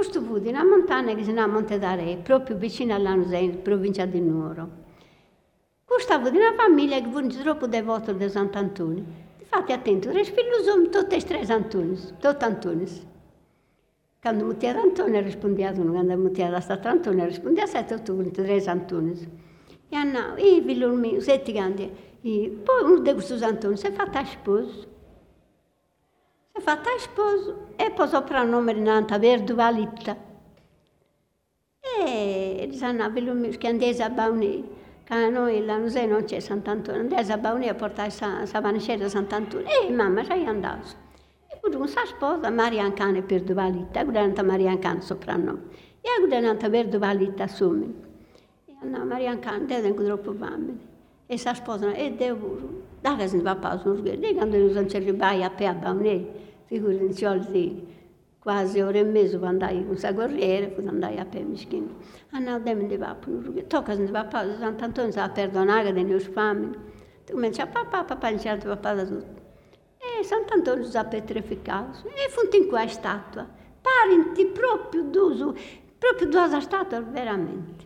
questo fu di una montagna che si chiama Monte d'Are, proprio vicino all'Anusei, in provincia di Nuoro. Fu di una famiglia che fu troppo devoto di Sant'Antonio. Infatti, attento, i figli sono tutti e tre Antonio, tutti Antonio. Quando mi era Antonio rispondeva uno, quando mi era stato Antonio rispondeva sette, tutti tre Antonio. E hanno, i figli miei, sette grandi, poi uno di questi Antonio si è fatto sposo. Si è fatta sposo e poi soprannome rinanta Verdu Valitta. E disanno, figlio che andese a Bauni, che noi là non c'è Sant'Antonio, andese a Bauni a portare sa, sa a Sant'Antonio. E mamma sei andato. E poi sa sposa Marian Cane Verdu Valitta, guardante Marian Cane soprannome. E guardante Verdu Valitta assumi. E andava Marian Cane, deve troppo bambini. E sa sposa, e devo, dacă sunt va pausa, nu știu, de când nu sunt cercare a pe a Bauni figurincioli quasi ora e mezzo quando andai con sa corriere, poi andai a per mischino. Andavo da me di papà, tocca se va a Sant'Antonio sa perdonare dei miei famigli. Tu cominci a papà, papà, iniziato papà da tutto. E Sant'Antonio sa petrificato. E fu in qua statua. Parenti proprio d'uso, proprio due statua veramente.